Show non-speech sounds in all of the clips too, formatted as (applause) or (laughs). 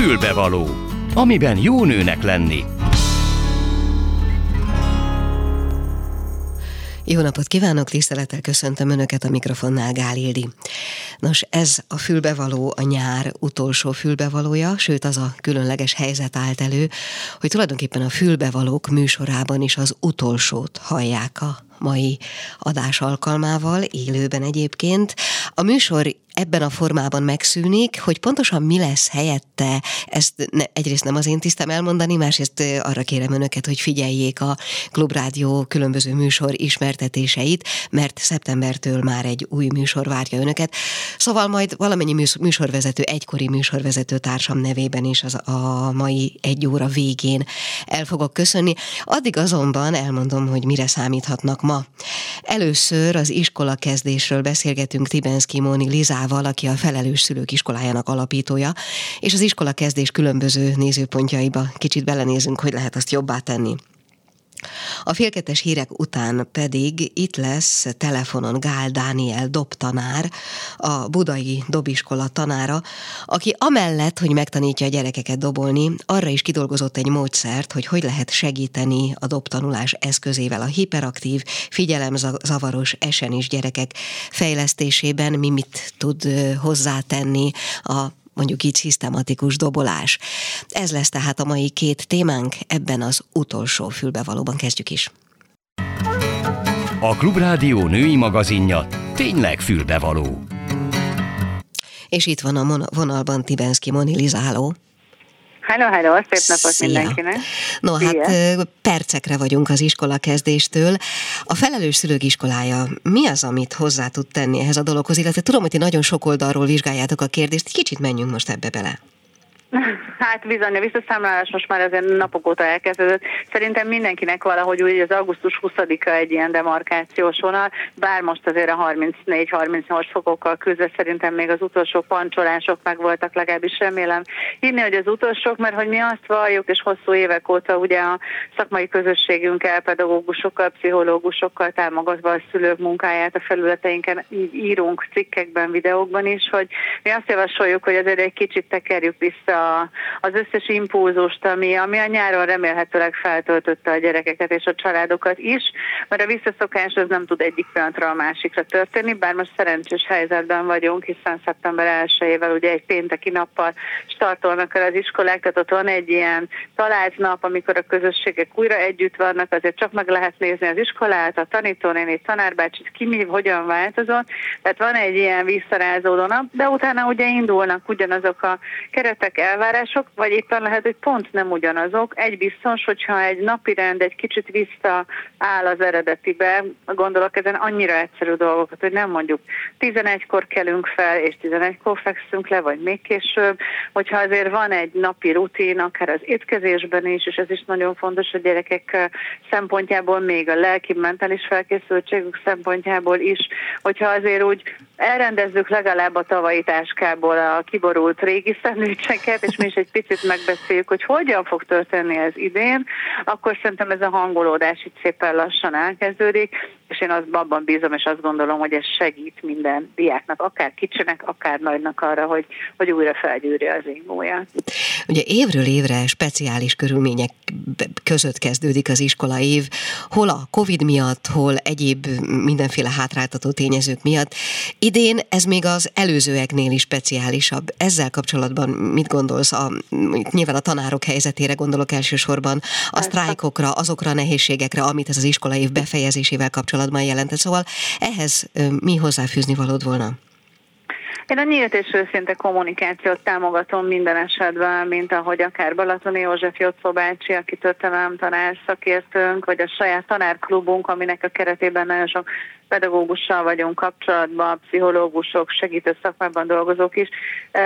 Fülbevaló, amiben jó nőnek lenni. Jó napot kívánok, tisztelettel köszöntöm Önöket a mikrofonnál, Gál. Nos, ez a fülbevaló a nyár utolsó fülbevalója, sőt az a különleges helyzet állt elő, hogy tulajdonképpen a fülbevalók műsorában is az utolsót hallják a mai adás alkalmával, élőben egyébként. A műsor ebben a formában megszűnik, hogy pontosan mi lesz helyette, ezt ne, egyrészt nem az én tisztem elmondani, másrészt arra kérem önöket, hogy figyeljék a Klubrádió különböző műsor ismertetéseit, mert szeptembertől már egy új műsor várja önöket. Szóval majd valamennyi műsorvezető, egykori műsorvezető társam nevében is az a mai egy óra végén el fogok köszönni. Addig azonban elmondom, hogy mire számíthatnak ma. Először az iskola kezdésről beszélgetünk Tibenszki Móni Lizával, aki a Felelős Szülők Iskolájának alapítója, és az iskola kezdés különböző nézőpontjaiba kicsit belenézünk, hogy lehet azt jobbá tenni. A félkettes hírek után pedig itt lesz telefonon Gál Dániel dobtanár, a budai dobiskola tanára, aki amellett, hogy megtanítja a gyerekeket dobolni, arra is kidolgozott egy módszert, hogy hogy lehet segíteni a dobtanulás eszközével a hiperaktív, figyelemzavaros, esenis gyerekek fejlesztésében, mi mit tud hozzátenni a mondjuk így szisztematikus dobolás. Ez lesz tehát a mai két témánk, ebben az utolsó fülbevalóban kezdjük is. A Klubrádió női magazinja tényleg fülbevaló. És itt van a vonalban Tibenszki Monilizáló. Hello, hello, szép napot Szia. mindenkinek. No, Szia. hát percekre vagyunk az iskola kezdéstől. A felelős szülők iskolája mi az, amit hozzá tud tenni ehhez a dologhoz, illetve tudom, hogy ti nagyon sok oldalról vizsgáljátok a kérdést, kicsit menjünk most ebbe bele. Hát bizony, a visszaszámlálás most már azért napok óta elkezdődött. Szerintem mindenkinek valahogy úgy az augusztus 20-a egy ilyen demarkációs vonal, bár most azért a 34-38 fokokkal küzdve szerintem még az utolsó pancsolások meg voltak, legalábbis remélem hinni, hogy az utolsók, mert hogy mi azt valljuk, és hosszú évek óta ugye a szakmai közösségünkkel, pedagógusokkal, pszichológusokkal támogatva a szülők munkáját a felületeinken írunk cikkekben, videókban is, hogy mi azt javasoljuk, hogy azért egy kicsit tekerjük vissza az összes impulzust, ami, ami a nyáron remélhetőleg feltöltötte a gyerekeket és a családokat is, mert a visszaszokás az nem tud egyik pillanatra a másikra történni, bár most szerencsés helyzetben vagyunk, hiszen szeptember 1-ével ugye egy pénteki nappal startolnak el az iskolák, tehát ott van egy ilyen talált nap, amikor a közösségek újra együtt vannak, azért csak meg lehet nézni az iskolát, a tanítónéni, tanárbácsit, ki mi, hogyan változott, tehát van egy ilyen visszarázódó nap, de utána ugye indulnak ugyanazok a keretek, elvárások, vagy éppen lehet, hogy pont nem ugyanazok. Egy biztos, hogyha egy napi rend egy kicsit visszaáll az eredetibe, gondolok ezen annyira egyszerű dolgokat, hogy nem mondjuk 11-kor kelünk fel, és 11-kor fekszünk le, vagy még később, hogyha azért van egy napi rutin, akár az étkezésben is, és ez is nagyon fontos a gyerekek szempontjából, még a lelki, mentális felkészültségük szempontjából is, hogyha azért úgy elrendezzük legalább a tavalyi táskából a kiborult régi szemlőcseket, és mi is egy picit megbeszéljük, hogy hogyan fog történni ez idén, akkor szerintem ez a hangolódás itt szépen lassan elkezdődik, és én az abban bízom, és azt gondolom, hogy ez segít minden diáknak, akár kicsinek, akár nagynak arra, hogy, hogy újra felgyűrje az ingóját. Ugye évről évre speciális körülmények között kezdődik az iskola év, hol a Covid miatt, hol egyéb mindenféle hátráltató tényezők miatt. Idén ez még az előzőeknél is speciálisabb. Ezzel kapcsolatban mit gondolsz? A, nyilván a tanárok helyzetére gondolok elsősorban, a sztrájkokra, azokra a nehézségekre, amit ez az iskola év befejezésével kapcsolatban jelentett. Szóval ehhez mi hozzáfűzni valód volna? Én a nyílt és őszinte kommunikációt támogatom minden esetben, mint ahogy akár Balatoni József Jocó bácsi, aki történelem tanár szakértőnk, vagy a saját tanárklubunk, aminek a keretében nagyon sok pedagógussal vagyunk kapcsolatban, pszichológusok, segítő szakmában dolgozók is.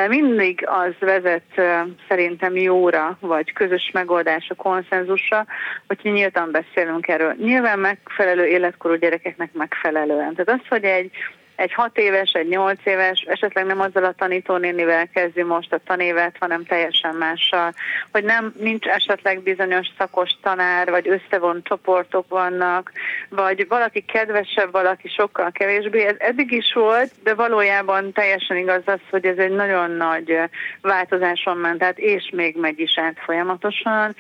Mindig az vezet szerintem jóra, vagy közös megoldásra, konszenzusra, hogy nyíltan beszélünk erről. Nyilván megfelelő életkorú gyerekeknek megfelelően. Tehát az, hogy egy egy hat éves, egy nyolc éves, esetleg nem azzal a tanítónénivel kezdi most a tanévet, hanem teljesen mással, hogy nem nincs esetleg bizonyos szakos tanár, vagy összevont csoportok vannak, vagy valaki kedvesebb, valaki sokkal kevésbé. Ez eddig is volt, de valójában teljesen igaz az, hogy ez egy nagyon nagy változáson ment, tehát és még megy is át folyamatosan.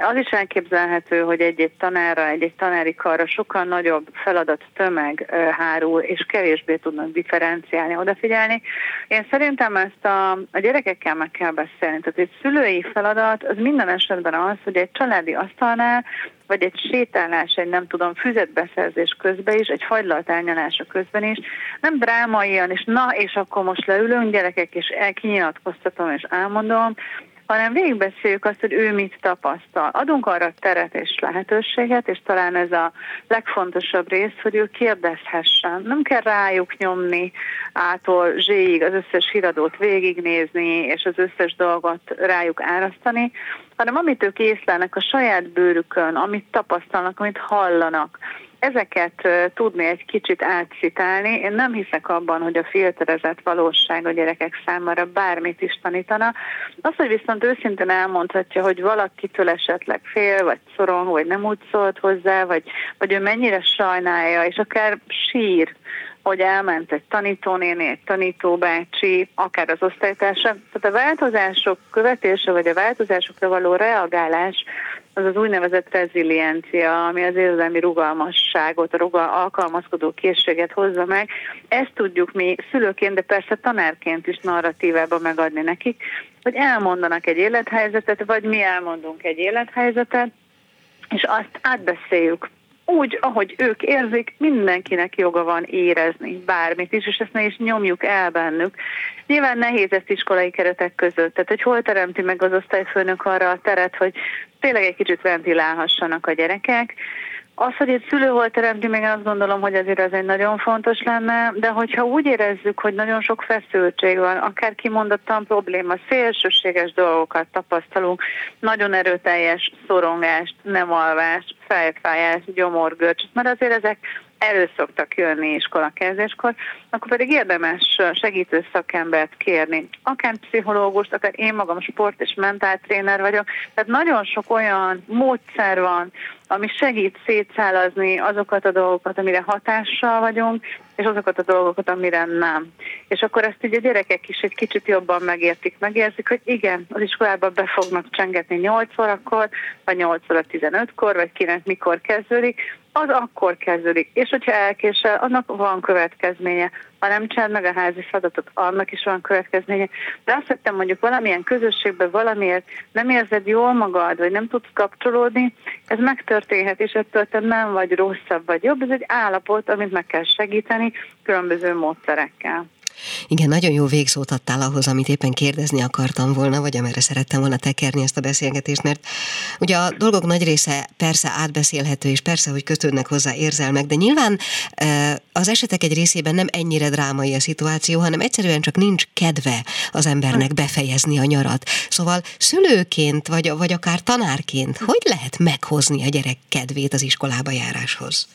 Az is elképzelhető, hogy egy-egy tanára, egy-egy tanári karra sokkal nagyobb feladat tömeg hárul, és kevésbé tudnak differenciálni, odafigyelni. Én szerintem ezt a, a gyerekekkel meg kell beszélni. Tehát egy szülői feladat az minden esetben az, hogy egy családi asztalnál vagy egy sétálás, egy nem tudom, füzetbeszerzés közben is, egy fagylalt elnyalása közben is, nem drámaian, és na, és akkor most leülünk gyerekek, és elkinyilatkoztatom és elmondom, hanem végigbeszéljük azt, hogy ő mit tapasztal. Adunk arra teret és lehetőséget, és talán ez a legfontosabb rész, hogy ő kérdezhessen. Nem kell rájuk nyomni ától zséig az összes híradót végignézni, és az összes dolgot rájuk árasztani, hanem amit ők észlelnek a saját bőrükön, amit tapasztalnak, amit hallanak, ezeket tudni egy kicsit átszitálni. Én nem hiszek abban, hogy a filterezett valóság a gyerekek számára bármit is tanítana. Az, hogy viszont őszintén elmondhatja, hogy valakitől esetleg fél, vagy szorong, vagy nem úgy szólt hozzá, vagy, vagy ő mennyire sajnálja, és akár sír, hogy elment egy tanítónéni, egy tanítóbácsi, akár az osztálytársa. Tehát a változások követése, vagy a változásokra való reagálás az az úgynevezett reziliencia, ami az érzelmi rugalmasságot, a rugal, alkalmazkodó készséget hozza meg. Ezt tudjuk mi szülőként, de persze tanárként is narratívába megadni nekik, hogy elmondanak egy élethelyzetet, vagy mi elmondunk egy élethelyzetet, és azt átbeszéljük úgy, ahogy ők érzik, mindenkinek joga van érezni bármit is, és ezt ne is nyomjuk el bennük. Nyilván nehéz ezt iskolai keretek között, tehát hogy hol teremti meg az osztályfőnök arra a teret, hogy tényleg egy kicsit ventilálhassanak a gyerekek, az, hogy egy szülő volt teremti, még azt gondolom, hogy azért ez egy nagyon fontos lenne, de hogyha úgy érezzük, hogy nagyon sok feszültség van, akár kimondottan probléma, szélsőséges dolgokat tapasztalunk, nagyon erőteljes szorongást, nem alvást, fejfájás, gyomorgörcs, mert azért ezek elő szoktak jönni iskola kezdéskor, akkor pedig érdemes segítő szakembert kérni. Akár pszichológust, akár én magam sport és mentáltréner vagyok. Tehát nagyon sok olyan módszer van, ami segít szétszálazni azokat a dolgokat, amire hatással vagyunk, és azokat a dolgokat, amire nem. És akkor ezt így a gyerekek is egy kicsit jobban megértik, megérzik, hogy igen, az iskolába be fognak csengetni 8 órakor, vagy 8 óra 15-kor, vagy kinek mikor kezdődik, az akkor kezdődik. És hogyha elkésel, annak van következménye. Ha nem csinál meg a házi feladatot, annak is van következménye. De azt hittem mondjuk valamilyen közösségben valamiért nem érzed jól magad, vagy nem tudsz kapcsolódni, ez megtörténhet, és ettől te nem vagy rosszabb vagy jobb. Ez egy állapot, amit meg kell segíteni különböző módszerekkel. Igen, nagyon jó végszót adtál ahhoz, amit éppen kérdezni akartam volna, vagy amerre szerettem volna tekerni ezt a beszélgetést, mert ugye a dolgok nagy része persze átbeszélhető, és persze, hogy kötődnek hozzá érzelmek, de nyilván az esetek egy részében nem ennyire drámai a szituáció, hanem egyszerűen csak nincs kedve az embernek befejezni a nyarat. Szóval szülőként, vagy, vagy akár tanárként, hogy lehet meghozni a gyerek kedvét az iskolába járáshoz?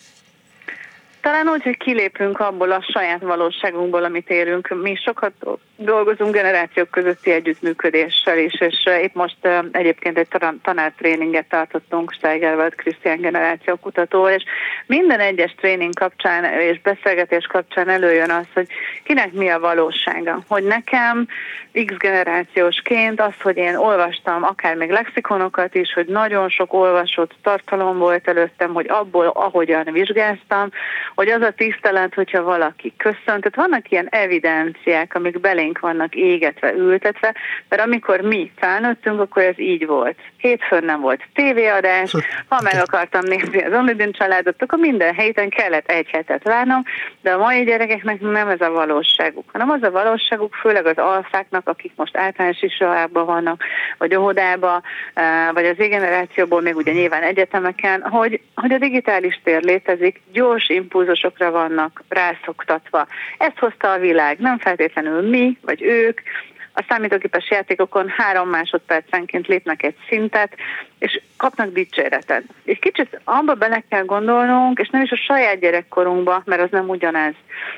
Talán úgy, hogy kilépünk abból a saját valóságunkból, amit érünk. Mi sokat dolgozunk generációk közötti együttműködéssel is, és itt most egyébként egy tanártréninget tartottunk Steigerwald Krisztián generáció kutató, és minden egyes tréning kapcsán és beszélgetés kapcsán előjön az, hogy kinek mi a valósága. Hogy nekem X generációsként az, hogy én olvastam akár még lexikonokat is, hogy nagyon sok olvasott tartalom volt előttem, hogy abból ahogyan vizsgáztam, hogy az a tisztelet, hogyha valaki köszönt, tehát vannak ilyen evidenciák, amik belénk vannak égetve, ültetve, mert amikor mi felnőttünk, akkor ez így volt. Hétfőn nem volt tévéadás, ha meg akartam nézni az Omidin családot, akkor minden héten kellett egy hetet várnom, de a mai gyerekeknek nem ez a valóságuk, hanem az a valóságuk, főleg az alfáknak, akik most általános iskolában vannak, vagy óvodába, eh, vagy az generációból még ugye nyilván egyetemeken, hogy, hogy a digitális tér létezik, gyors impulzusokra vannak rászoktatva. Ezt hozta a világ, nem feltétlenül mi, vagy ők, a számítógépes játékokon három másodpercenként lépnek egy szintet, és kapnak dicséretet. Egy kicsit abba bele kell gondolnunk, és nem is a saját gyerekkorunkba, mert az nem ugyanez,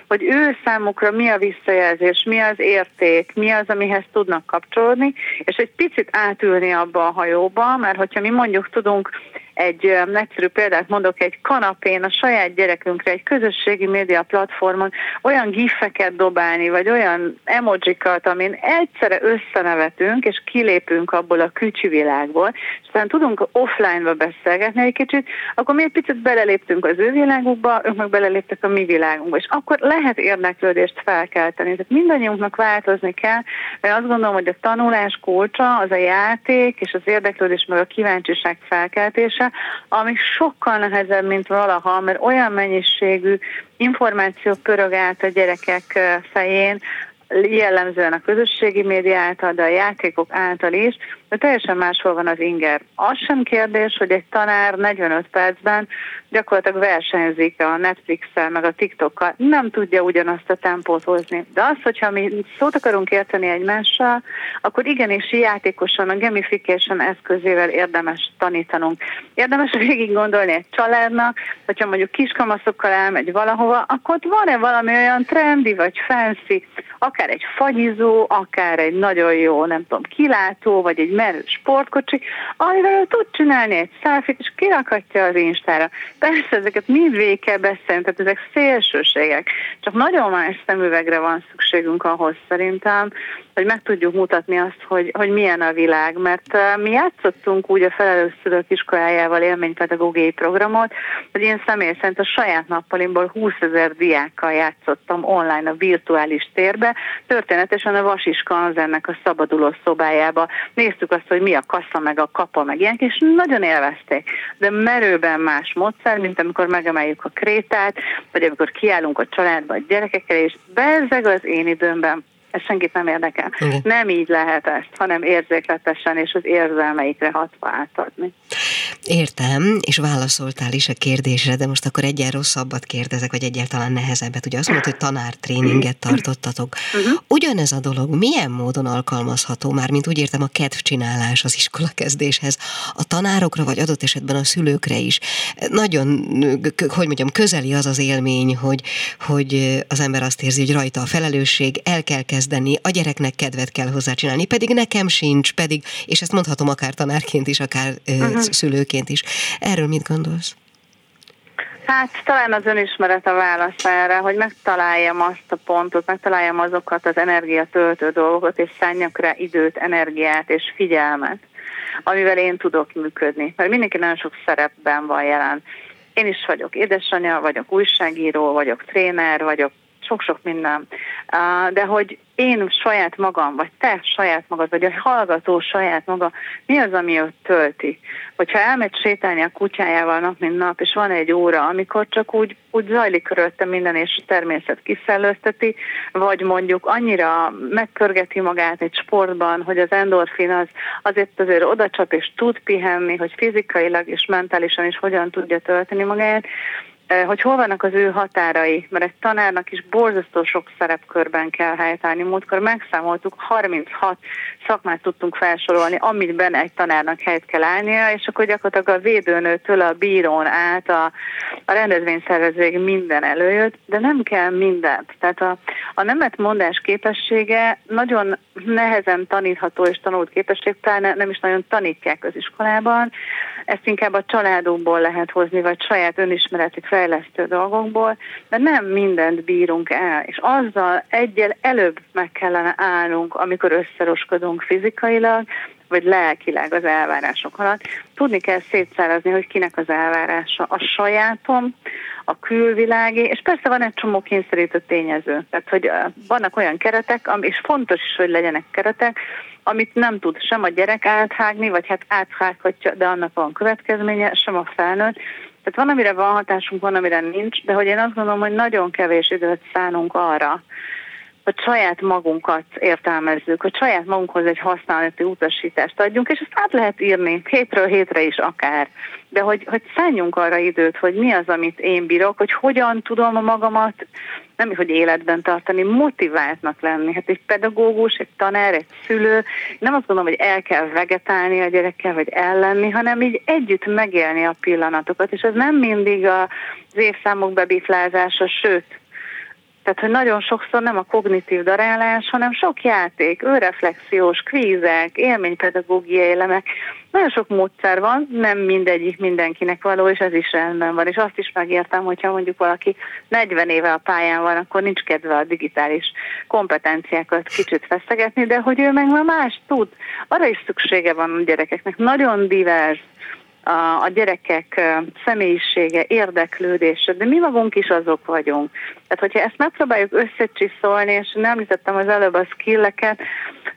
hogy ő számukra mi a visszajelzés, mi az érték, mi az, amihez tudnak kapcsolódni, és egy picit átülni abba a hajóba, mert hogyha mi mondjuk tudunk egy egyszerű példát mondok, egy kanapén a saját gyerekünkre, egy közösségi média platformon olyan gifeket dobálni, vagy olyan emojikat, amin egyszerre összenevetünk, és kilépünk abból a kücsi világból, és aztán tudunk offline-ba beszélgetni egy kicsit, akkor mi egy picit beleléptünk az ő világukba, ők meg beleléptek a mi világunkba, és akkor lehet érdeklődést felkelteni. Tehát mindannyiunknak változni kell, mert azt gondolom, hogy a tanulás kulcsa az a játék, és az érdeklődés, meg a kíváncsiság felkeltése, ami sokkal nehezebb, mint valaha, mert olyan mennyiségű információ pörög át a gyerekek fején, jellemzően a közösségi média által, de a játékok által is, de teljesen máshol van az inger. Az sem kérdés, hogy egy tanár 45 percben gyakorlatilag versenyzik a Netflix-el, meg a TikTokkal, nem tudja ugyanazt a tempót hozni. De az, hogyha mi szót akarunk érteni egymással, akkor igenis játékosan a gamification eszközével érdemes tanítanunk. Érdemes (laughs) végig gondolni egy családnak, hogyha mondjuk kiskamaszokkal elmegy valahova, akkor van-e valami olyan trendi vagy fancy, akár egy fagyizó, akár egy nagyon jó, nem tudom, kilátó, vagy egy merő sportkocsi, amivel tud csinálni egy selfie és kirakhatja az Instára. Persze ezeket mind végig kell beszélni, tehát ezek szélsőségek. Csak nagyon más szemüvegre van szükségünk ahhoz szerintem, hogy meg tudjuk mutatni azt, hogy, hogy milyen a világ, mert mi játszottunk úgy a felelős szülők iskolájával élménypedagógiai programot, hogy én személy szerint a saját nappalimból 20 ezer diákkal játszottam online a virtuális térbe, történetesen a Vasiska ennek a szabaduló szobájába. Néztük azt, hogy mi a kassa, meg a kapa, meg ilyenek, és nagyon élvezték. De merőben más módszer, mint amikor megemeljük a krétát, vagy amikor kiállunk a családba a gyerekekkel, és bezeg az én időmben ez senkit nem érdekel. Igen. Nem így lehet ezt, hanem érzékletesen és az érzelmeikre hatva átadni. Értem, és válaszoltál is a kérdésre, de most akkor egyen rosszabbat kérdezek, vagy egyáltalán nehezebbet. Ugye azt mondod, hogy tanártréninget tartottatok. Uh-huh. Ugyanez a dolog milyen módon alkalmazható, már mint úgy értem a kedvcsinálás az iskolakezdéshez, a tanárokra, vagy adott esetben a szülőkre is. Nagyon, hogy mondjam, közeli az az élmény, hogy, hogy az ember azt érzi, hogy rajta a felelősség, el kell kezdeni, a gyereknek kedvet kell hozzá csinálni, pedig nekem sincs, pedig, és ezt mondhatom akár tanárként is, akár uh-huh. szülőként is. Erről mit gondolsz? Hát talán az önismeret a válasz erre, hogy megtaláljam azt a pontot, megtaláljam azokat az energiatöltő dolgokat, és szálljak rá időt, energiát és figyelmet, amivel én tudok működni. Mert mindenki nagyon sok szerepben van jelen. Én is vagyok édesanyja, vagyok újságíró, vagyok tréner, vagyok sok-sok minden. De hogy én saját magam, vagy te saját magad, vagy a hallgató saját maga, mi az, ami őt tölti? Hogyha elmegy sétálni a kutyájával nap, mint nap, és van egy óra, amikor csak úgy, úgy zajlik körülötte minden, és a természet kiszellőzteti, vagy mondjuk annyira megpörgeti magát egy sportban, hogy az endorfin az azért azért odacsap, és tud pihenni, hogy fizikailag és mentálisan is hogyan tudja tölteni magát, hogy hol vannak az ő határai, mert egy tanárnak is borzasztó sok szerepkörben kell helytállni. Múltkor megszámoltuk, 36 szakmát tudtunk felsorolni, amiben egy tanárnak helyt kell állnia, és akkor gyakorlatilag a védőnőtől a bírón át a, a rendezvényszervezőig minden előjött, de nem kell mindent. Tehát a, a nemet mondás képessége nagyon nehezen tanítható és tanult képesség, talán nem is nagyon tanítják az iskolában, ezt inkább a családokból lehet hozni, vagy saját önismereti fejlesztő dolgokból, de nem mindent bírunk el, és azzal egyel előbb meg kellene állnunk, amikor összeroskodunk fizikailag, vagy lelkileg az elvárások alatt. Tudni kell szétszárazni, hogy kinek az elvárása a sajátom, a külvilági, és persze van egy csomó kényszerítő tényező. Tehát, hogy vannak olyan keretek, és fontos is, hogy legyenek keretek, amit nem tud sem a gyerek áthágni, vagy hát áthághatja, de annak van következménye, sem a felnőtt. Tehát van, amire van hatásunk, van, amire nincs, de hogy én azt gondolom, hogy nagyon kevés időt szánunk arra, hogy saját magunkat értelmezzük, hogy saját magunkhoz egy használati utasítást adjunk, és ezt át lehet írni hétről hétre is akár. De hogy, hogy szálljunk arra időt, hogy mi az, amit én bírok, hogy hogyan tudom a magamat nem hogy életben tartani, motiváltnak lenni. Hát egy pedagógus, egy tanár, egy szülő, nem azt gondolom, hogy el kell vegetálni a gyerekkel, vagy ellenni, hanem így együtt megélni a pillanatokat, és ez nem mindig az évszámok bebiflázása, sőt, tehát, hogy nagyon sokszor nem a kognitív darálás, hanem sok játék, önreflexiós, kvízek, élménypedagógiai elemek. Nagyon sok módszer van, nem mindegyik mindenkinek való, és ez is rendben van. És azt is megértem, hogyha mondjuk valaki 40 éve a pályán van, akkor nincs kedve a digitális kompetenciákat kicsit feszegetni, de hogy ő meg már más tud. Arra is szüksége van a gyerekeknek. Nagyon divers a, a gyerekek személyisége, érdeklődése, de mi magunk is azok vagyunk. Tehát, hogyha ezt megpróbáljuk összecsiszolni, és nem említettem az előbb a skilleket,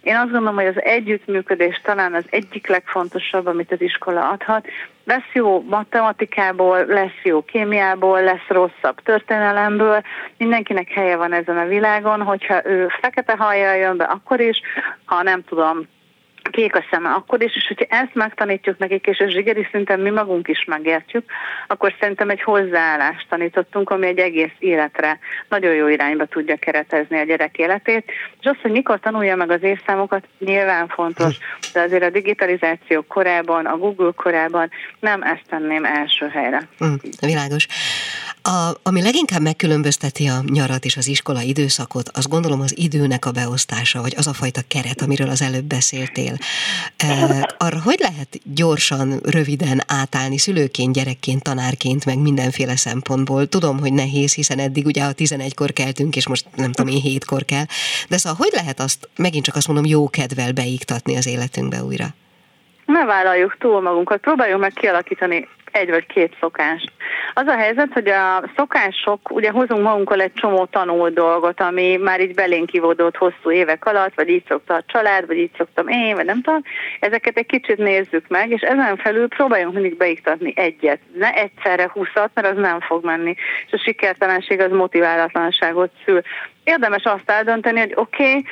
én azt gondolom, hogy az együttműködés talán az egyik legfontosabb, amit az iskola adhat. Lesz jó matematikából, lesz jó kémiából, lesz rosszabb történelemből. Mindenkinek helye van ezen a világon, hogyha ő fekete hajjal jön be, akkor is, ha nem tudom, kék a szeme akkor is, és hogyha ezt megtanítjuk nekik, és a zsigeri szinten mi magunk is megértjük, akkor szerintem egy hozzáállást tanítottunk, ami egy egész életre nagyon jó irányba tudja keretezni a gyerek életét. És az, hogy mikor tanulja meg az évszámokat, nyilván fontos, de azért a digitalizáció korában, a Google korában nem ezt tenném első helyre. Mm, világos. A, ami leginkább megkülönbözteti a nyarat és az iskola időszakot, az gondolom az időnek a beosztása, vagy az a fajta keret, amiről az előbb beszéltél. Arra hogy lehet gyorsan, röviden átállni szülőként, gyerekként, tanárként, meg mindenféle szempontból? Tudom, hogy nehéz, hiszen eddig ugye a 11-kor keltünk, és most nem tudom én 7-kor kell. De szóval hogy lehet azt, megint csak azt mondom, jó kedvel beiktatni az életünkbe újra? Ne vállaljuk túl magunkat, próbáljunk meg kialakítani egy vagy két szokást. Az a helyzet, hogy a szokások, ugye hozunk magunkkal egy csomó tanult dolgot, ami már így belénk kivódott hosszú évek alatt, vagy így szokta a család, vagy így szoktam én, vagy nem tudom. Ezeket egy kicsit nézzük meg, és ezen felül próbáljunk mindig beiktatni egyet. Ne egyszerre húszat, mert az nem fog menni. És a sikertelenség az motiválatlanságot szül érdemes azt eldönteni, hogy oké, okay,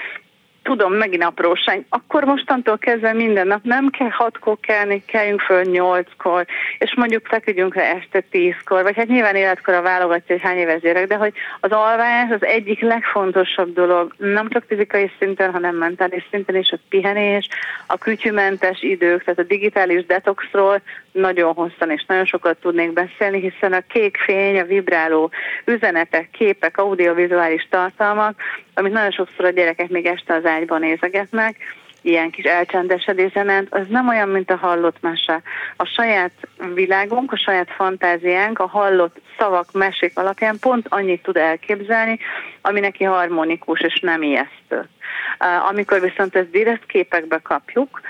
tudom, megint apróság, akkor mostantól kezdve minden nap nem kell hatkor kelni, kelljünk föl nyolckor, és mondjuk feküdjünk le este tízkor, vagy hát nyilván életkor válogatja, hogy hány éves gyerek, de hogy az alvás az egyik legfontosabb dolog, nem csak fizikai szinten, hanem mentális szinten is a pihenés, a kütyümentes idők, tehát a digitális detoxról nagyon hosszan és nagyon sokat tudnék beszélni, hiszen a kék fény, a vibráló üzenetek, képek, audiovizuális tartalmak, amit nagyon sokszor a gyerekek még este az ágyban nézegetnek, ilyen kis elcsendesedése ment, az nem olyan, mint a hallott mese. A saját világunk, a saját fantáziánk, a hallott szavak, mesék alapján pont annyit tud elképzelni, ami neki harmonikus és nem ijesztő. Amikor viszont ezt direkt képekbe kapjuk,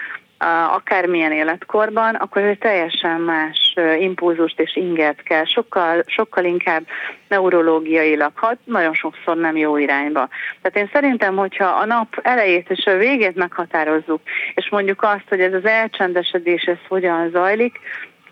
akármilyen életkorban, akkor ő teljesen más impulzust és inget kell, sokkal, sokkal inkább neurológiailag hat, nagyon sokszor nem jó irányba. Tehát én szerintem, hogyha a nap elejét és a végét meghatározzuk, és mondjuk azt, hogy ez az elcsendesedés, ez hogyan zajlik,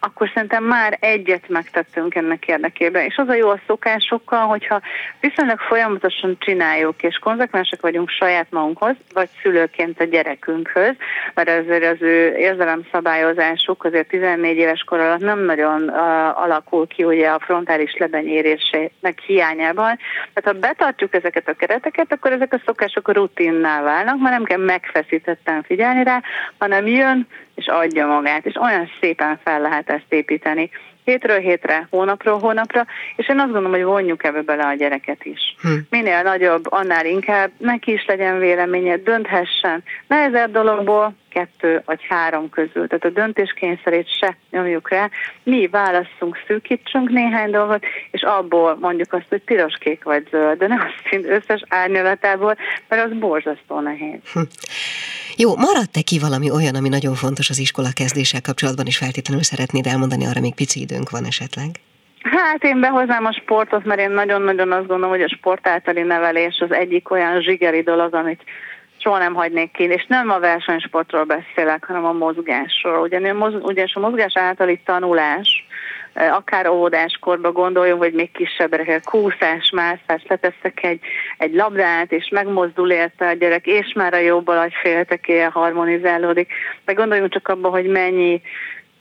akkor szerintem már egyet megtettünk ennek érdekében. És az a jó a szokásokkal, hogyha viszonylag folyamatosan csináljuk, és konzekvensek vagyunk saját magunkhoz, vagy szülőként a gyerekünkhöz, mert azért az ő érzelemszabályozásuk azért 14 éves kor alatt nem nagyon uh, alakul ki ugye a frontális lebenyérésének hiányában. Tehát ha betartjuk ezeket a kereteket, akkor ezek a szokások rutinná válnak, már nem kell megfeszítetten figyelni rá, hanem jön, és adja magát, és olyan szépen fel lehet ezt építeni. Hétről hétre, hónapról hónapra, és én azt gondolom, hogy vonjuk ebbe bele a gyereket is. Hm. Minél nagyobb, annál inkább neki is legyen véleménye, dönthessen. Ne ezer dologból kettő vagy három közül. Tehát a döntéskényszerét se nyomjuk rá. Mi válasszunk, szűkítsünk néhány dolgot, és abból mondjuk azt, hogy piros, kék vagy zöld, de nem azt összes árnyalatából, mert az borzasztó nehéz. Hm. Jó, maradt-e ki valami olyan, ami nagyon fontos az iskola kezdéssel kapcsolatban, és feltétlenül szeretnéd elmondani, arra még pici időnk van esetleg? Hát én behoznám a sportot, mert én nagyon-nagyon azt gondolom, hogy a sport általi nevelés az egyik olyan zsigeri dolog, amit soha nem hagynék ki, és nem a versenysportról beszélek, hanem a mozgásról. Ugyanis a mozgás általi tanulás akár óvodáskorba gondoljunk, vagy még kisebbre, kúszás, mászás, leteszek egy, egy labdát, és megmozdul érte a gyerek, és már a jobb agyféltekéje harmonizálódik. Meg gondoljunk csak abba, hogy mennyi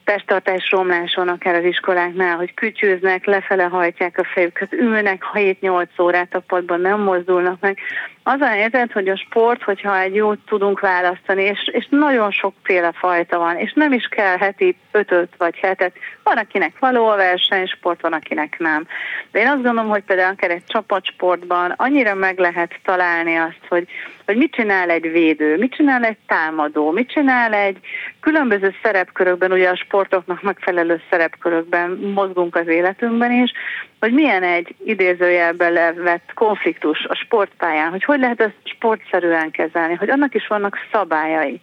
testtartás romláson akár az iskoláknál, hogy kütyőznek, lefele hajtják a fejüket, ülnek 7-8 órát a padban, nem mozdulnak meg. Az a helyzet, hogy a sport, hogyha egy jót tudunk választani, és, és nagyon sokféle fajta van, és nem is kell heti 5 vagy hetet, van akinek való a versenysport, van akinek nem. De én azt gondolom, hogy például akár egy csapatsportban annyira meg lehet találni azt, hogy, hogy mit csinál egy védő, mit csinál egy támadó, mit csinál egy különböző szerepkörökben, ugye a sportoknak megfelelő szerepkörökben mozgunk az életünkben is, hogy milyen egy idézőjelben levett konfliktus a sportpályán, hogy hogy lehet ezt sportszerűen kezelni, hogy annak is vannak szabályai.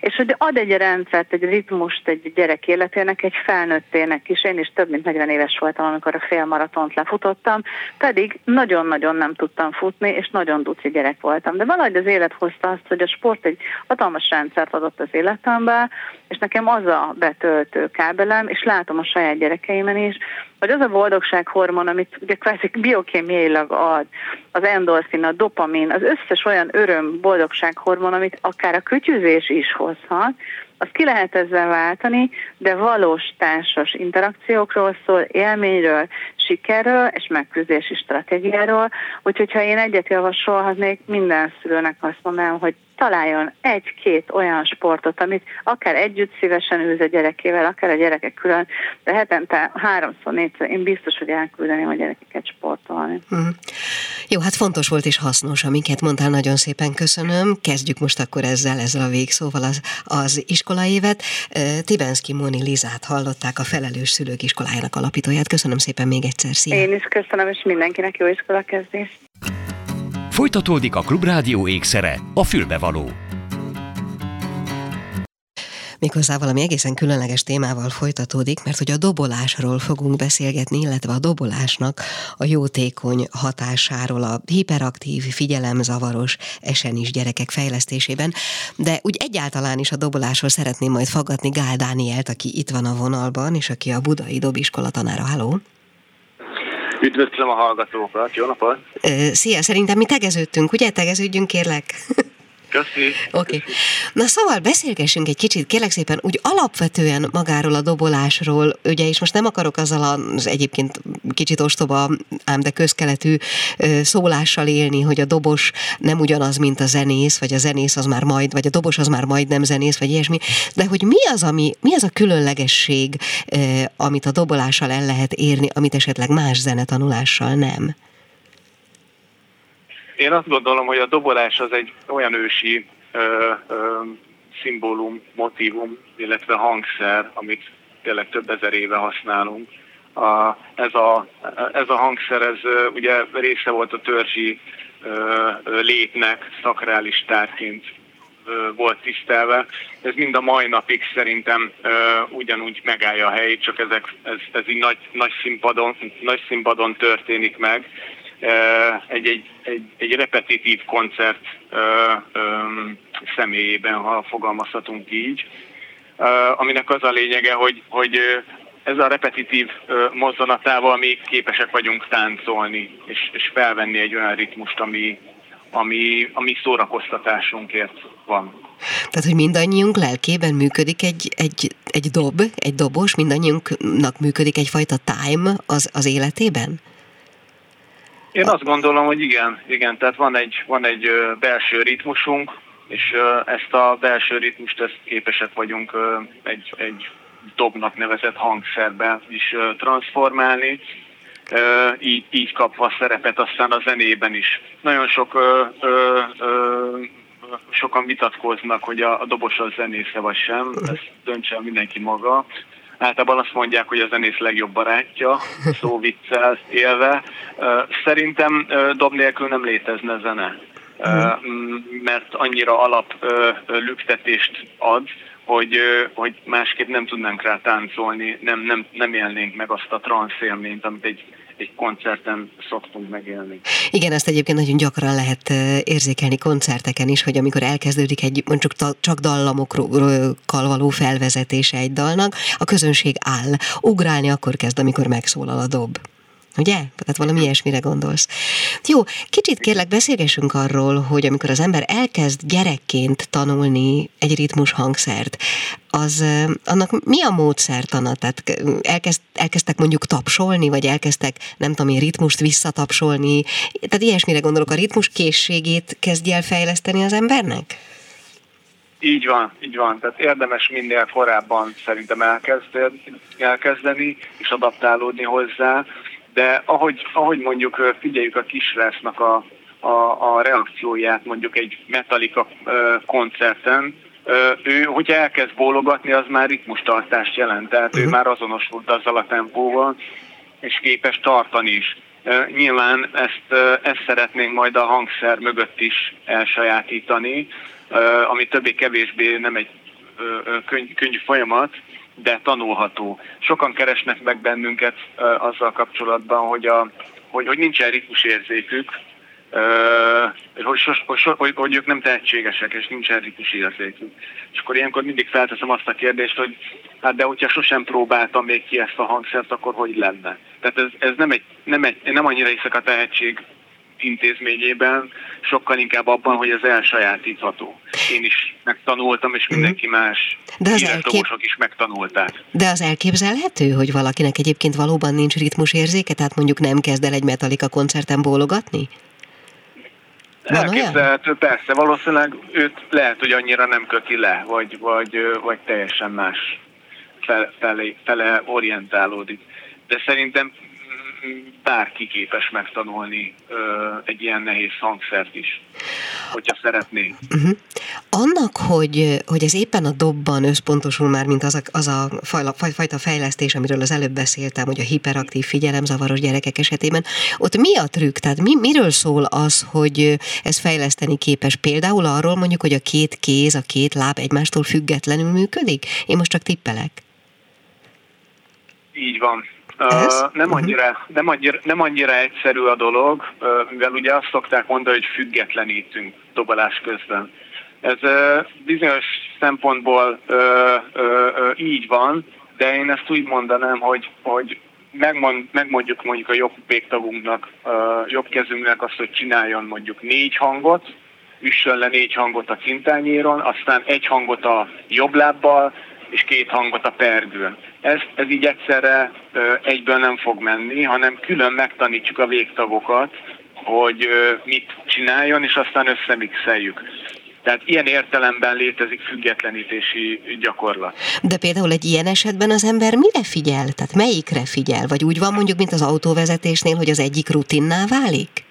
És hogy ad egy rendszert, egy ritmust egy gyerek életének, egy felnőttének is. Én is több mint 40 éves voltam, amikor a félmaratont lefutottam, pedig nagyon-nagyon nem tudtam futni, és nagyon duci gyerek voltam. De valahogy az élet hozta azt, hogy a sport egy hatalmas rendszert adott az életembe, és nekem az a betöltő kábelem, és látom a saját gyerekeimen is, hogy az a boldogság hormon, amit ugye kvázi biokémiailag ad, az endorfin, a dopamin, az összes olyan öröm, boldogság hormon, amit akár a kütyüzés is hozhat, azt ki lehet ezzel váltani, de valós társas interakciókról szól, élményről, sikerről és megküzdési stratégiáról. Úgyhogy ha én egyet javasolhatnék, minden szülőnek azt mondanám, hogy találjon egy-két olyan sportot, amit akár együtt szívesen űz a gyerekével, akár a gyerekek külön, de hetente háromszor, négyszer én biztos, hogy elküldeném a gyerekeket sportolni. Mm. Jó, hát fontos volt és hasznos, amiket mondtál, nagyon szépen köszönöm. Kezdjük most akkor ezzel, ezzel a végszóval az, az iskolaévet. Tibenszki Moni Lizát hallották, a Felelős Szülők Iskolájának alapítóját. Köszönöm szépen még egyszer, szia! Én is köszönöm, és mindenkinek jó iskola kezdést! Folytatódik a Klubrádió ékszere, a fülbevaló. Méghozzá valami egészen különleges témával folytatódik, mert hogy a dobolásról fogunk beszélgetni, illetve a dobolásnak a jótékony hatásáról a hiperaktív, figyelemzavaros, esenis gyerekek fejlesztésében, de úgy egyáltalán is a dobolásról szeretném majd fogadni Gál Dánielt, aki itt van a vonalban, és aki a Budai Dobiskola tanára. Háló! Üdvözlöm a hallgatókat, jó napot! Szia, szerintem mi tegeződtünk, ugye? Tegeződjünk, kérlek! (laughs) Oké. Okay. Na szóval beszélgessünk egy kicsit, kérlek szépen, úgy alapvetően magáról a dobolásról, ugye, és most nem akarok azzal az egyébként kicsit ostoba, ám de közkeletű szólással élni, hogy a dobos nem ugyanaz, mint a zenész, vagy a zenész az már majd, vagy a dobos az már majd nem zenész, vagy ilyesmi, de hogy mi az, ami, mi az a különlegesség, amit a dobolással el lehet érni, amit esetleg más zenetanulással nem? Én azt gondolom, hogy a dobolás az egy olyan ősi ö, ö, szimbólum, motivum, illetve hangszer, amit tényleg több ezer éve használunk. A, ez, a, ez a hangszer, ez ugye része volt a törzsi ö, létnek, szakrális tárként volt tisztelve. Ez mind a mai napig szerintem ö, ugyanúgy megállja a helyét, csak ezek, ez, ez így nagy, nagy, színpadon, nagy színpadon történik meg egy, egy, egy, egy repetitív koncert személyében, ha fogalmazhatunk így, aminek az a lényege, hogy, hogy ez a repetitív mozzanatával mi képesek vagyunk táncolni, és, és felvenni egy olyan ritmust, ami, ami, ami szórakoztatásunkért van. Tehát, hogy mindannyiunk lelkében működik egy, egy, egy dob, egy dobos, mindannyiunknak működik egyfajta time az, az életében? Én azt gondolom, hogy igen, igen, tehát van egy, van egy belső ritmusunk, és ezt a belső ritmust ezt képesek vagyunk egy, egy dobnak nevezett hangszerbe is transformálni, így, így kapva szerepet aztán a zenében is. Nagyon sok ö, ö, ö, sokan vitatkoznak, hogy a, a dobos az zenésze vagy sem, ezt döntse mindenki maga. Általában azt mondják, hogy a zenész legjobb barátja, szó viccel élve. Szerintem dob nélkül nem létezne zene, mert annyira alap lüktetést ad, hogy, hogy másképp nem tudnánk rá táncolni, nem, nem, nem élnénk meg azt a transz élményt, amit egy, egy koncerten szoktunk megélni. Igen, ezt egyébként nagyon gyakran lehet érzékelni koncerteken is, hogy amikor elkezdődik egy mondjuk csak dallamokkal való felvezetése egy dalnak, a közönség áll. Ugrálni akkor kezd, amikor megszólal a dob. Ugye? Tehát valami ilyesmire gondolsz. Jó, kicsit kérlek beszélgessünk arról, hogy amikor az ember elkezd gyerekként tanulni egy ritmus hangszert, az annak mi a módszertana? Tehát elkezd, elkezdtek mondjuk tapsolni, vagy elkezdtek, nem tudom én, ritmust visszatapsolni? Tehát ilyesmire gondolok, a ritmus készségét kezdje el fejleszteni az embernek? Így van, így van. Tehát érdemes minél korábban szerintem elkezdeni és adaptálódni hozzá de ahogy, ahogy mondjuk figyeljük a kisrásznak a, a, a reakcióját mondjuk egy Metallica koncerten, ő, hogyha elkezd bólogatni, az már ritmustartást jelent, tehát uh-huh. ő mhm. már azonosult azzal a tempóval, és képes tartani is. Nyilván ezt, ezt szeretnénk majd a hangszer mögött is elsajátítani, ami többé-kevésbé nem egy könny, könnyű folyamat, de tanulható. Sokan keresnek meg bennünket azzal kapcsolatban, hogy, a, hogy, hogy nincsen ritmusérzékük, hogy, hogy, hogy, hogy ők nem tehetségesek, és nincsen ritmusérzékük. És akkor ilyenkor mindig felteszem azt a kérdést, hogy hát de hogyha sosem próbáltam még ki ezt a hangszert, akkor hogy lenne? Tehát ez, ez nem, egy, nem, egy, nem annyira hiszek a tehetség intézményében, sokkal inkább abban, hogy ez elsajátítható. Én is megtanultam, és mindenki mhm. más De az elkép... is megtanulták. De az elképzelhető, hogy valakinek egyébként valóban nincs ritmusérzéke, tehát mondjuk nem kezd el egy Metallica koncerten bólogatni? Elképzelhető, persze, valószínűleg őt lehet, hogy annyira nem köti le, vagy, vagy, vagy teljesen más fele, fele, fele orientálódik. De szerintem bárki képes megtanulni egy ilyen nehéz hangszert is, hogyha szeretné. Uh-huh. Annak, hogy, hogy ez éppen a dobban összpontosul már, mint az a, az a fajta fejlesztés, amiről az előbb beszéltem, hogy a hiperaktív figyelemzavaros gyerekek esetében, ott mi a trükk? Tehát mi, miről szól az, hogy ez fejleszteni képes? Például arról mondjuk, hogy a két kéz, a két láb egymástól függetlenül működik? Én most csak tippelek. Így van. Uh, nem, mhm. annyira, nem, annyira, nem annyira egyszerű a dolog, uh, mivel ugye azt szokták mondani, hogy függetlenítünk dobolás közben. Ez uh, bizonyos szempontból így van, de én ezt úgy mondanám, hogy, hogy megmond, megmondjuk mondjuk a jobb végtagunknak, jobb kezünknek azt, hogy csináljon mondjuk négy hangot, üssön le négy hangot a cintányéron, aztán egy hangot a jobb lábbal, és két hangot a pergőn. Ez, ez így egyszerre egyből nem fog menni, hanem külön megtanítjuk a végtagokat, hogy mit csináljon, és aztán összemixeljük. Tehát ilyen értelemben létezik függetlenítési gyakorlat. De például egy ilyen esetben az ember mire figyel? Tehát melyikre figyel? Vagy úgy van mondjuk, mint az autóvezetésnél, hogy az egyik rutinná válik?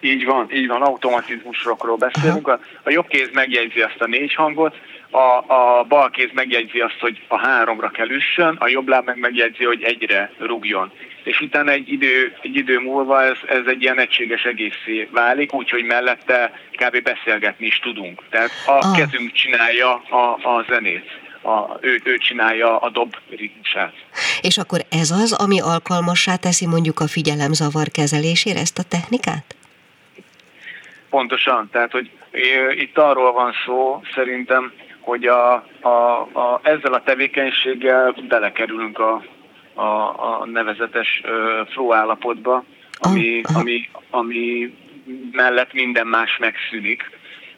Így van, így van, automatizmusokról beszélünk. A, a jobb kéz megjegyzi azt a négy hangot, a, a bal kéz megjegyzi azt, hogy a háromra kell üssön, a jobb láb meg megjegyzi, hogy egyre rugjon. És utána egy idő, egy idő múlva ez, ez egy ilyen egységes egészé válik, úgyhogy mellette kb. beszélgetni is tudunk. Tehát a ah. kezünk csinálja a, a zenét. A, ő, ő csinálja a dob ritmusát. És akkor ez az, ami alkalmassá teszi mondjuk a figyelemzavar kezelésére ezt a technikát? Pontosan, tehát hogy itt arról van szó szerintem, hogy a, a, a, ezzel a tevékenységgel belekerülünk a, a, a nevezetes flow állapotba, ami, ami, ami mellett minden más megszűnik,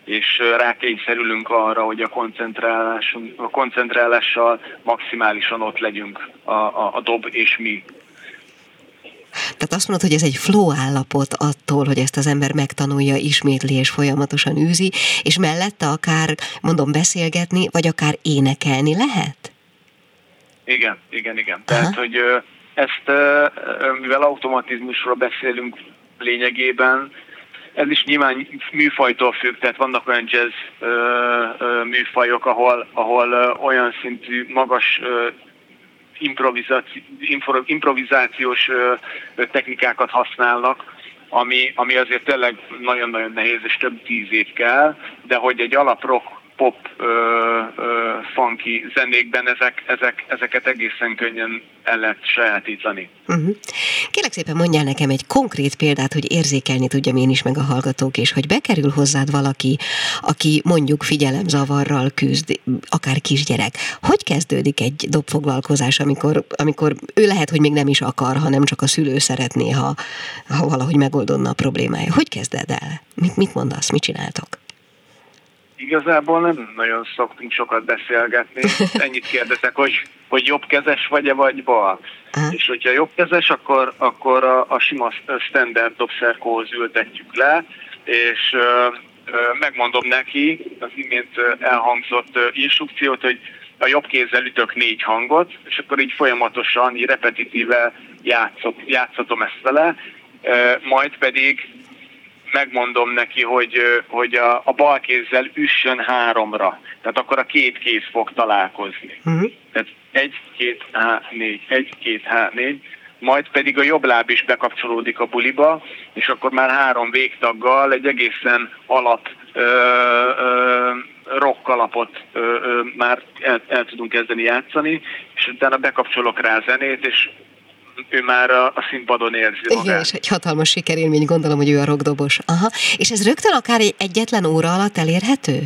és rákényszerülünk arra, hogy a, koncentrálás, a koncentrálással maximálisan ott legyünk a, a, a dob és mi tehát azt mondod, hogy ez egy flow állapot attól, hogy ezt az ember megtanulja, ismétli és folyamatosan űzi, és mellette akár, mondom, beszélgetni, vagy akár énekelni lehet? Igen, igen, igen. Aha. Tehát, hogy ezt, mivel automatizmusról beszélünk lényegében, ez is nyilván műfajtól függ, tehát vannak olyan jazz műfajok, ahol, ahol olyan szintű magas improvizációs technikákat használnak, ami, ami azért tényleg nagyon-nagyon nehéz, és több tíz év kell, de hogy egy alaprok pop, ö, ö, funky zenékben ezek, ezek, ezeket egészen könnyen el lehet sajátítani. Uh-huh. Kérlek szépen mondjál nekem egy konkrét példát, hogy érzékelni tudjam én is meg a hallgatók, és hogy bekerül hozzád valaki, aki mondjuk figyelemzavarral küzd, akár kisgyerek. Hogy kezdődik egy dobfoglalkozás, amikor, amikor ő lehet, hogy még nem is akar, hanem csak a szülő szeretné, ha, ha valahogy megoldonna a problémája. Hogy kezded el? Mit, mit mondasz, mit csináltok? Igazából nem nagyon szoktunk sokat beszélgetni. (laughs) Ennyit kérdezek, hogy, hogy jobbkezes vagy-e, vagy bal. Uh-huh. És hogyha jobbkezes, akkor, akkor a, a sima standard dobszerkóhoz ültetjük le, és ö, ö, megmondom neki az imént elhangzott instrukciót, hogy a jobb kézzel ütök négy hangot, és akkor így folyamatosan, így repetitíve játszok, játszatom ezt vele, majd pedig megmondom neki, hogy, hogy a, a bal kézzel üssön háromra. Tehát akkor a két kéz fog találkozni. Uh-huh. Tehát egy, két, há, négy, egy, két, há, négy, majd pedig a jobb láb is bekapcsolódik a buliba, és akkor már három végtaggal egy egészen alap ö, ö, rock alapot ö, ö, már el, el tudunk kezdeni játszani, és utána bekapcsolok rá zenét, és ő már a, a színpadon érzi magát. Igen, és egy hatalmas sikerélmény, gondolom, hogy ő a rockdobos. Aha. És ez rögtön akár egy egyetlen óra alatt elérhető?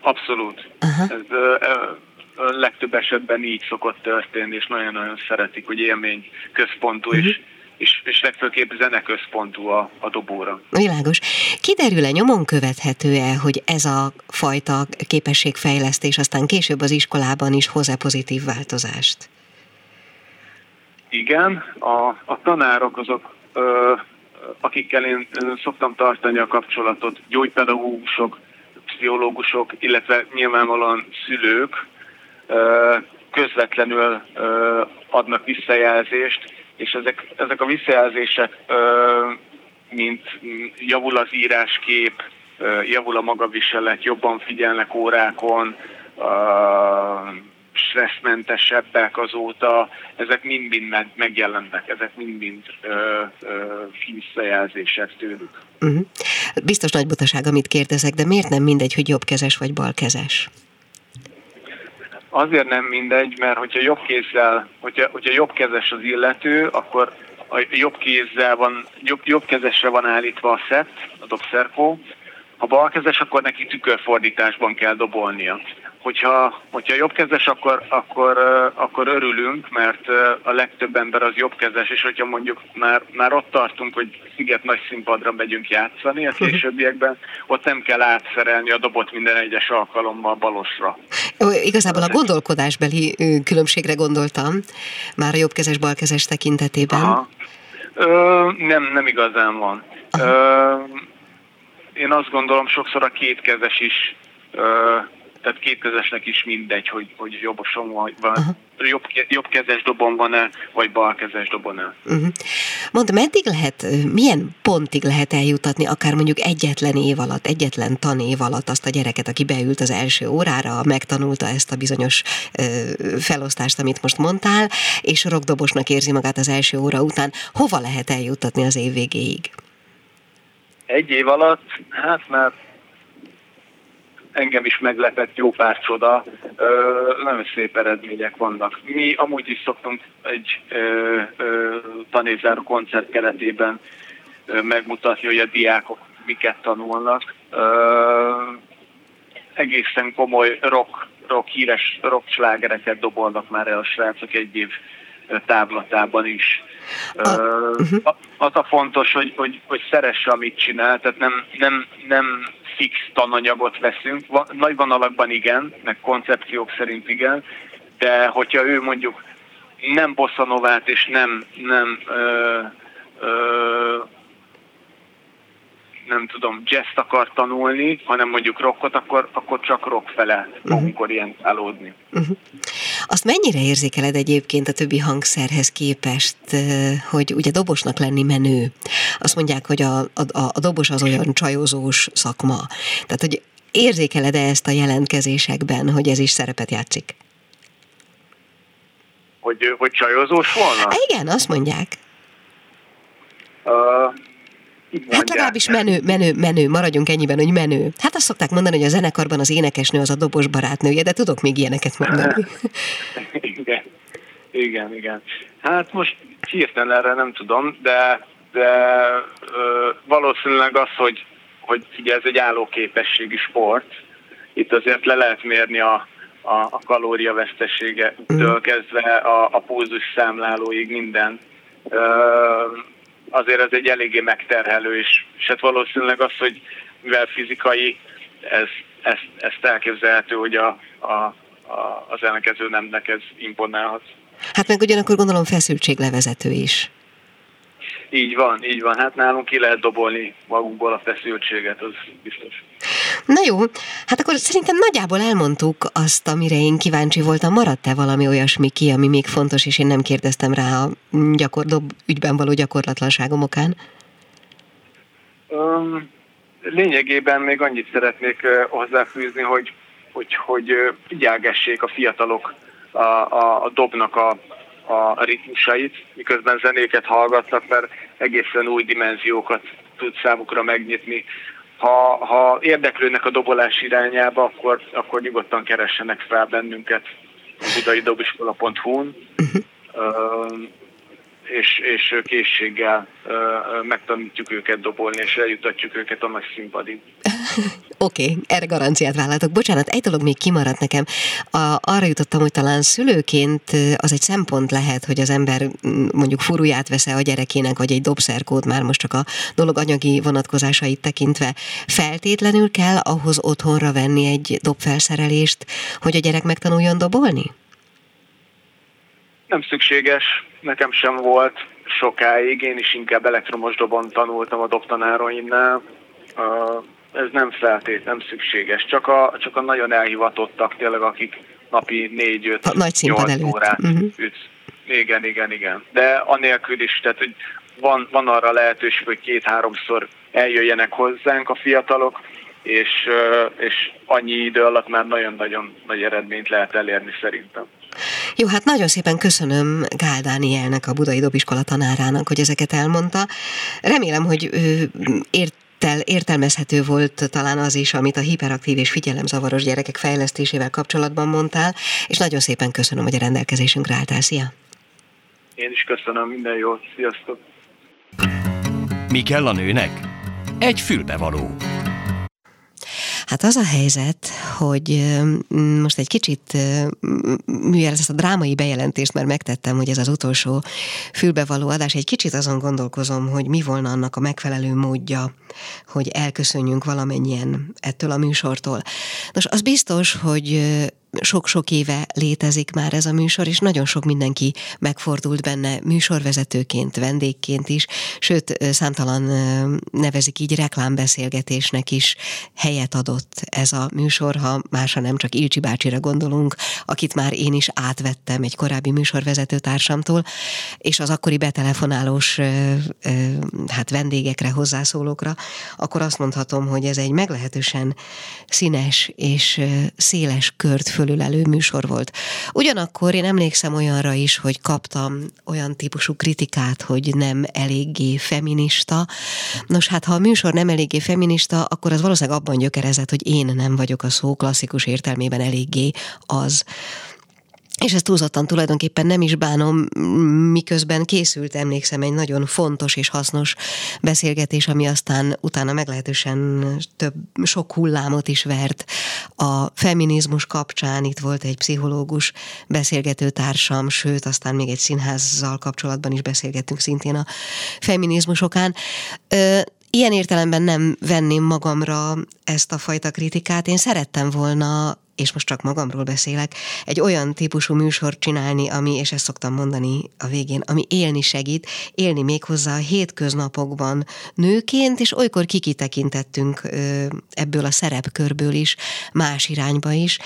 Abszolút. Aha. Ez ö, ö, legtöbb esetben így szokott történni, és nagyon-nagyon szeretik, hogy élmény központú, uh-huh. és és, és legfőképp zeneközpontú a, a dobóra. Világos. Kiderül-e, nyomon követhető-e, hogy ez a fajta képességfejlesztés aztán később az iskolában is hoz-e pozitív változást? Igen, a, a tanárok azok, ö, akikkel én szoktam tartani a kapcsolatot, gyógypedagógusok, pszichológusok, illetve nyilvánvalóan szülők ö, közvetlenül ö, adnak visszajelzést, és ezek, ezek a visszajelzések, ö, mint javul az íráskép, javul a magaviselet, jobban figyelnek órákon, stresszmentesebbek azóta, ezek mind-mind megjelennek, ezek mind-mind visszajelzések tőlük. Uh-huh. Biztos nagy butaság, amit kérdezek, de miért nem mindegy, hogy jobbkezes vagy balkezes? Azért nem mindegy, mert hogyha jobb kézzel, hogyha, hogyha jobbkezes az illető, akkor a jobb kézzel van, jobb, jobb kezesre van állítva a szett, a dobszerkó, ha balkezes, akkor neki tükörfordításban kell dobolnia hogyha, hogyha jobbkezes, akkor, akkor, akkor örülünk, mert a legtöbb ember az jobbkezes, és hogyha mondjuk már, már ott tartunk, hogy sziget nagy színpadra megyünk játszani a mhm. későbbiekben, ott nem kell átszerelni a dobot minden egyes alkalommal balosra. Igazából a gondolkodásbeli különbségre gondoltam, már a jobbkezes, balkezes tekintetében. Aha. Ö, nem, nem igazán van. Ö, én azt gondolom, sokszor a kétkezes is ö, tehát kétkezesnek is mindegy, hogy, hogy jobboson vagy, van, uh-huh. jobb, jobb kezes dobon van-e, vagy bal kezes dobon-e. Uh-huh. Mondd, meddig lehet, milyen pontig lehet eljutatni, akár mondjuk egyetlen év alatt, egyetlen tanév alatt azt a gyereket, aki beült az első órára, megtanulta ezt a bizonyos ö, felosztást, amit most mondtál, és rockdobosnak érzi magát az első óra után. Hova lehet eljuttatni az év végéig? Egy év alatt, hát már engem is meglepett jó pár csoda, nagyon szép eredmények vannak. Mi amúgy is szoktunk egy tanézáró koncert keretében megmutatni, hogy a diákok miket tanulnak. Egészen komoly rock, rock híres rock slágereket dobolnak már el a srácok egy év távlatában is. Uh-huh. Az a fontos, hogy, hogy, hogy szeresse, amit csinál, tehát nem, nem, nem fix tananyagot veszünk. Van, nagy vonalakban igen, meg koncepciók szerint igen, de hogyha ő mondjuk nem bosszanovát és nem, nem ö, ö, nem tudom, jazz akar tanulni, hanem mondjuk rockot, akkor, akkor csak rock fele fogunk uh-huh. orientálódni. Uh-huh. Azt mennyire érzékeled egyébként a többi hangszerhez képest, hogy ugye dobosnak lenni menő? Azt mondják, hogy a, a, a dobos az olyan csajozós szakma. Tehát, hogy érzékeled-e ezt a jelentkezésekben, hogy ez is szerepet játszik? Hogy, hogy csajozós volna? Igen, azt mondják. Uh, Hát legalábbis menő, menő, menő, maradjunk ennyiben, hogy menő. Hát azt szokták mondani, hogy a zenekarban az énekesnő az a dobos barátnője, de tudok még ilyeneket mondani. (laughs) igen, igen, igen. Hát most hirtelen erre nem tudom, de, de ö, valószínűleg az, hogy, hogy ugye ez egy állóképességi sport, itt azért le lehet mérni a, a, a kalóriaveszteségetől mm. kezdve a, a pulzus számlálóig minden. Ö, azért ez egy eléggé megterhelő, és, és hát valószínűleg az, hogy mivel fizikai, ez, ez, ezt elképzelhető, hogy a, a, a, az ellenkező nemnek ez imponálhat. Hát meg ugyanakkor gondolom feszültséglevezető is. Így van, így van. Hát nálunk ki lehet dobolni magunkból a feszültséget, az biztos. Na jó, hát akkor szerintem nagyjából elmondtuk azt, amire én kíváncsi voltam. Maradt-e valami olyasmi ki, ami még fontos, és én nem kérdeztem rá a gyakor, dob, ügyben való gyakorlatlanságom okán? Um, lényegében még annyit szeretnék hozzáfűzni, hogy, hogy, hogy figyelgessék a fiatalok a, a, a dobnak a, a ritmusait, miközben zenéket hallgatnak, mert egészen új dimenziókat tud számukra megnyitni. Ha, ha érdeklődnek a dobolás irányába, akkor, akkor nyugodtan keressenek fel bennünket a budaidobiskola.hu-n. Uh-huh és, és készséggel megtanítjuk őket dobolni, és eljutatjuk őket a nagy színpadig. (laughs) Oké, okay, erre garanciát vállaltok. Bocsánat, egy dolog még kimaradt nekem. A, arra jutottam, hogy talán szülőként az egy szempont lehet, hogy az ember mondjuk furuját vesz a gyerekének, vagy egy dobszerkót, már most csak a dolog anyagi vonatkozásait tekintve. Feltétlenül kell ahhoz otthonra venni egy dobfelszerelést, hogy a gyerek megtanuljon dobolni? Nem szükséges, nekem sem volt sokáig, én is inkább elektromos dobon tanultam a dobtanáraimnál. Ez nem feltét, nem szükséges, csak a, csak a nagyon elhivatottak tényleg, akik napi 4-5-8 órát uh-huh. ütsz. Igen, igen, igen. De anélkül is, tehát hogy van, van arra lehetőség, hogy két-háromszor eljöjjenek hozzánk a fiatalok, és, és annyi idő alatt már nagyon-nagyon nagy eredményt lehet elérni szerintem. Jó, hát nagyon szépen köszönöm Gál Dánielnek, a Budai Dobiskola tanárának, hogy ezeket elmondta. Remélem, hogy ért értelmezhető volt talán az is, amit a hiperaktív és figyelemzavaros gyerekek fejlesztésével kapcsolatban mondtál, és nagyon szépen köszönöm, hogy a rendelkezésünkre álltál. Szia! Én is köszönöm, minden jót, sziasztok! Mi kell a nőnek? Egy fülbevaló. Hát az a helyzet, hogy most egy kicsit, mivel ezt a drámai bejelentést már megtettem, hogy ez az utolsó fülbevaló adás, egy kicsit azon gondolkozom, hogy mi volna annak a megfelelő módja, hogy elköszönjünk valamennyien ettől a műsortól. Nos, az biztos, hogy sok-sok éve létezik már ez a műsor, és nagyon sok mindenki megfordult benne műsorvezetőként, vendégként is, sőt, számtalan nevezik így reklámbeszélgetésnek is helyet adott ez a műsor, ha másra nem csak Ilcsi bácsira gondolunk, akit már én is átvettem egy korábbi műsorvezető társamtól, és az akkori betelefonálós hát vendégekre, hozzászólókra, akkor azt mondhatom, hogy ez egy meglehetősen színes és széles kört föl fölülelő műsor volt. Ugyanakkor én emlékszem olyanra is, hogy kaptam olyan típusú kritikát, hogy nem eléggé feminista. Nos, hát ha a műsor nem eléggé feminista, akkor az valószínűleg abban gyökerezett, hogy én nem vagyok a szó klasszikus értelmében eléggé az. És ezt túlzottan tulajdonképpen nem is bánom, miközben készült, emlékszem, egy nagyon fontos és hasznos beszélgetés, ami aztán utána meglehetősen több, sok hullámot is vert a feminizmus kapcsán. Itt volt egy pszichológus beszélgető társam, sőt, aztán még egy színházzal kapcsolatban is beszélgettünk szintén a feminizmusokán. Ilyen értelemben nem venném magamra ezt a fajta kritikát. Én szerettem volna és most csak magamról beszélek, egy olyan típusú műsort csinálni, ami, és ezt szoktam mondani a végén, ami élni segít, élni még hozzá a hétköznapokban nőként, és olykor kikitekintettünk ebből a szerepkörből is, más irányba is.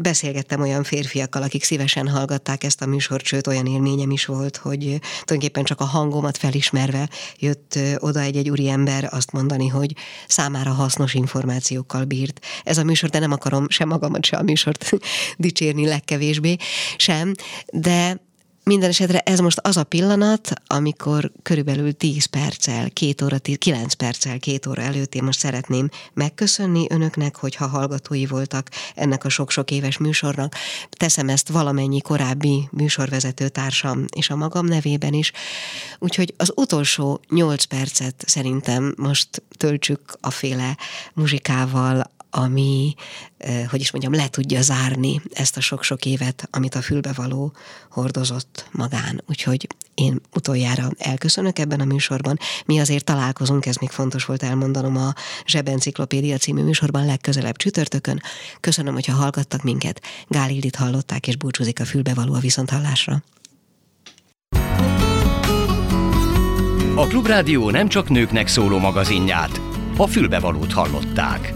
Beszélgettem olyan férfiakkal, akik szívesen hallgatták ezt a műsort, sőt olyan élményem is volt, hogy tulajdonképpen csak a hangomat felismerve jött oda egy-egy úriember azt mondani, hogy számára hasznos információkkal bírt. Ez a műsor, de nem akarom sem magamat, sem a műsort (laughs) dicsérni legkevésbé sem, de minden esetre ez most az a pillanat, amikor körülbelül 10 perccel, 2 óra, 10, 9 perccel, 2 óra előtt én most szeretném megköszönni önöknek, hogyha hallgatói voltak ennek a sok-sok éves műsornak. Teszem ezt valamennyi korábbi műsorvezető társam és a magam nevében is. Úgyhogy az utolsó 8 percet szerintem most töltsük a féle muzsikával, ami, hogy is mondjam, le tudja zárni ezt a sok-sok évet, amit a fülbevaló hordozott magán. Úgyhogy én utoljára elköszönök ebben a műsorban. Mi azért találkozunk, ez még fontos volt elmondanom a Zsebenciklopédia című műsorban legközelebb csütörtökön. Köszönöm, hogyha hallgattak minket. Gál Ildit hallották, és búcsúzik a fülbevaló a viszonthallásra. A Klubrádió nem csak nőknek szóló magazinját, a fülbevalót hallották.